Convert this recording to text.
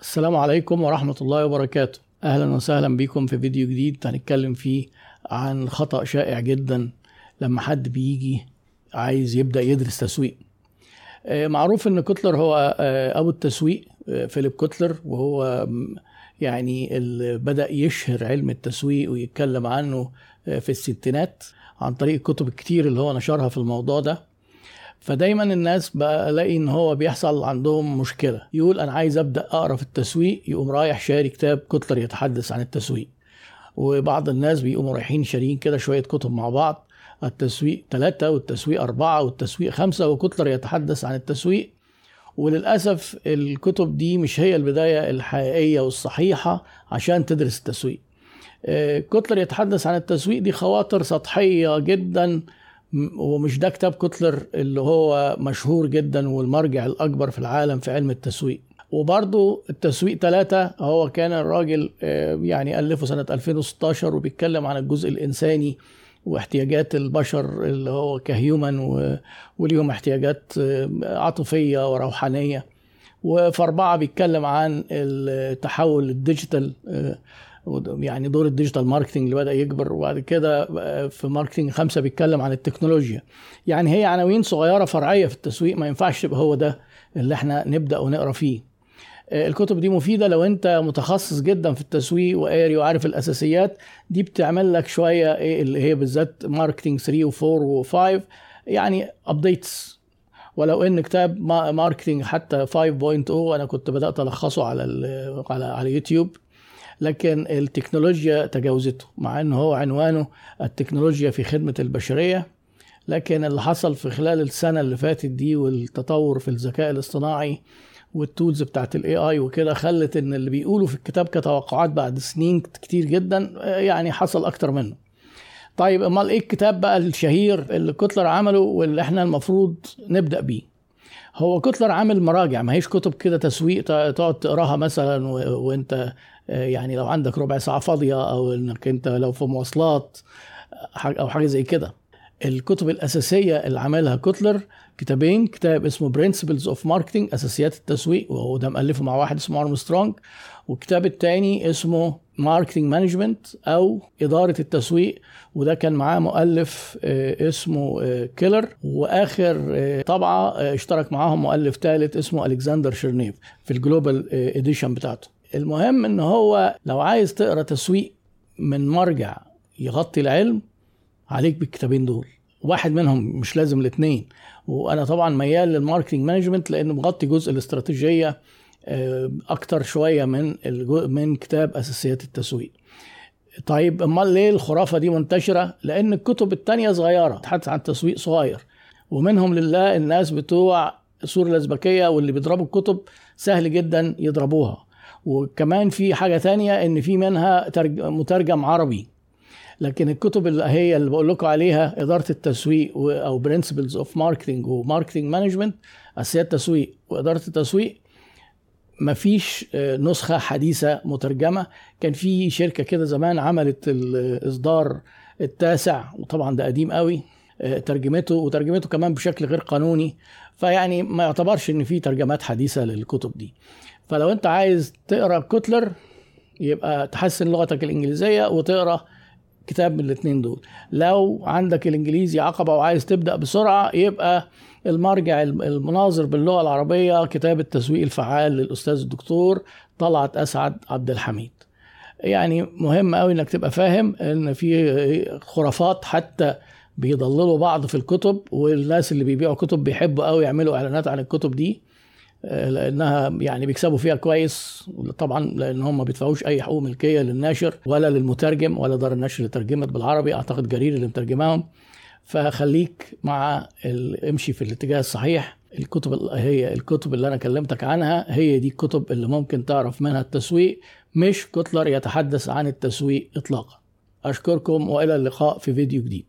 السلام عليكم ورحمة الله وبركاته. أهلا وسهلا بكم في فيديو جديد هنتكلم فيه عن خطأ شائع جدا لما حد بيجي عايز يبدأ يدرس تسويق. آه، معروف إن كوتلر هو آه، أبو التسويق آه، فيليب كوتلر وهو يعني اللي بدأ يشهر علم التسويق ويتكلم عنه في الستينات عن طريق الكتب الكتير اللي هو نشرها في الموضوع ده. فدايما الناس بلاقي إن هو بيحصل عندهم مشكلة. يقول أنا عايز أبدأ أقرأ في التسويق يقوم رايح شاري كتاب كوتلر يتحدث عن التسويق. وبعض الناس بيقوموا رايحين شاريين كده شوية كتب مع بعض التسويق ثلاثة والتسويق أربعة والتسويق خمسة وكوتلر يتحدث عن التسويق. وللأسف الكتب دي مش هي البداية الحقيقية والصحيحة عشان تدرس التسويق. آه، كوتلر يتحدث عن التسويق دي خواطر سطحية جدا. ومش ده كتاب كوتلر اللي هو مشهور جدا والمرجع الأكبر في العالم في علم التسويق. وبرضه التسويق ثلاثة هو كان الراجل آه، يعني ألفه سنة 2016 وبيتكلم عن الجزء الإنساني واحتياجات البشر اللي هو ك human وليهم احتياجات آه، عاطفية وروحانية. وفي أربعة بيتكلم عن التحول ال digital آه، يعني دور ال digital marketing اللي بدأ يكبر وبعد كده في marketing خمسة بيتكلم عن التكنولوجيا. يعني هي عناوين صغيرة فرعية في التسويق ما ينفعش يبقى هو ده اللي إحنا نبدأ ونقرأ فيه. آه، الكتب دي مفيدة لو انت متخصص جدا في التسويق وقاري وعارف الأساسيات. دي بتعمل لك شوية إيه اللي هي بالذات marketing 3 و4 و5 يعني updates ولو ان كتاب ما- marketing حتى 5.0 أنا كنت بدأت ألخصه على على على يوتيوب. لكن التكنولوجيا تجاوزته مع ان هو عنوانه التكنولوجيا في خدمة البشرية. لكن اللي حصل في خلال السنة اللي فاتت دي والتطور في الذكاء الاصطناعي وال tools بتاعت ال AI وكده خلت إن اللي بيقولوا في الكتاب كتوقعات بعد سنين كتير جدا يعني حصل أكتر منه. طيب أمال إيه الكتاب بقى الشهير اللي كوتلر عمله واللي إحنا المفروض نبدأ بيه؟ هو كوتلر عامل مراجع ما هيش كتب كده تسويق تقعد تقراها مثلا. وانت يعني لو عندك ربع ساعة فاضية أو إنك أنت لو في مواصلات أو حاجة زي كده الكتب الأساسية اللي عملها كوتلر كتابين كتاب اسمه Principles of Marketing أساسيات التسويق وهو ده مؤلفه مع واحد اسمه ارمسترونج والكتاب الثاني اسمه Marketing Management أو إدارة التسويق وده كان معاه مؤلف آه، اسمه آه، كيلر وآخر آه، طبعة آه، اشترك معاهم مؤلف ثالث اسمه الكسندر شيرنيف في ال global edition بتاعته. المهم إن هو لو عايز تقرأ تسويق من مرجع يغطي العلم عليك بالكتابين دول. واحد منهم مش لازم الاثنين. وأنا طبعا ميال لل Marketing Management لأنه مغطي جزء الاستراتيجية آه، أكتر شوية من من كتاب أساسيات التسويق. طيب أمال ليه الخرافة دي منتشرة؟ لأن الكتب التانية صغيرة تحدث عن تسويق صغير. ومنهم لله الناس بتوع سور الأزبكية واللي بيضربوا الكتب سهل جدا يضربوها. وكمان في حاجة تانية إن في منها ترج- مترجم عربي. لكن الكتب اللي هي اللي بقول لكم عليها إدارة التسويق أو Principles of Marketing و Marketing Management أساسيات التسويق وإدارة التسويق مفيش آه، نسخة حديثة مترجمة. كان في شركة كده زمان عملت الإصدار التاسع وطبعا ده قديم قوي آه، ترجمته وترجمته كمان بشكل غير قانوني. فيعني ما يعتبرش إن في ترجمات حديثة للكتب دي. فلو أنت عايز تقرأ كوتلر يبقى تحسن لغتك الإنجليزية وتقرأ كتاب من الاثنين دول. لو عندك الإنجليزي عقبة وعايز تبدأ بسرعة يبقى المرجع المناظر باللغة العربية كتاب التسويق الفعال للأستاذ الدكتور طلعت أسعد عبد الحميد. يعني مهم قوي إنك تبقى فاهم إن في خرافات حتى بيضللوا بعض في الكتب والناس اللي بيبيعوا كتب بيحبوا قوي يعملوا إعلانات عن الكتب دي. لأنها يعني بيكسبوا فيها كويس طبعا لأن هم ما بيدفعوش أي حقوق ملكية للناشر ولا للمترجم ولا دار النشر اللي ترجمت بالعربي أعتقد جرير اللي مترجماهم. فخليك مع امشي في الاتجاه الصحيح. الكتب ال- هي الكتب اللي أنا كلمتك عنها هي دي الكتب اللي ممكن تعرف منها التسويق. مش كوتلر يتحدث عن التسويق اطلاقا. أشكركم وإلى اللقاء في فيديو جديد.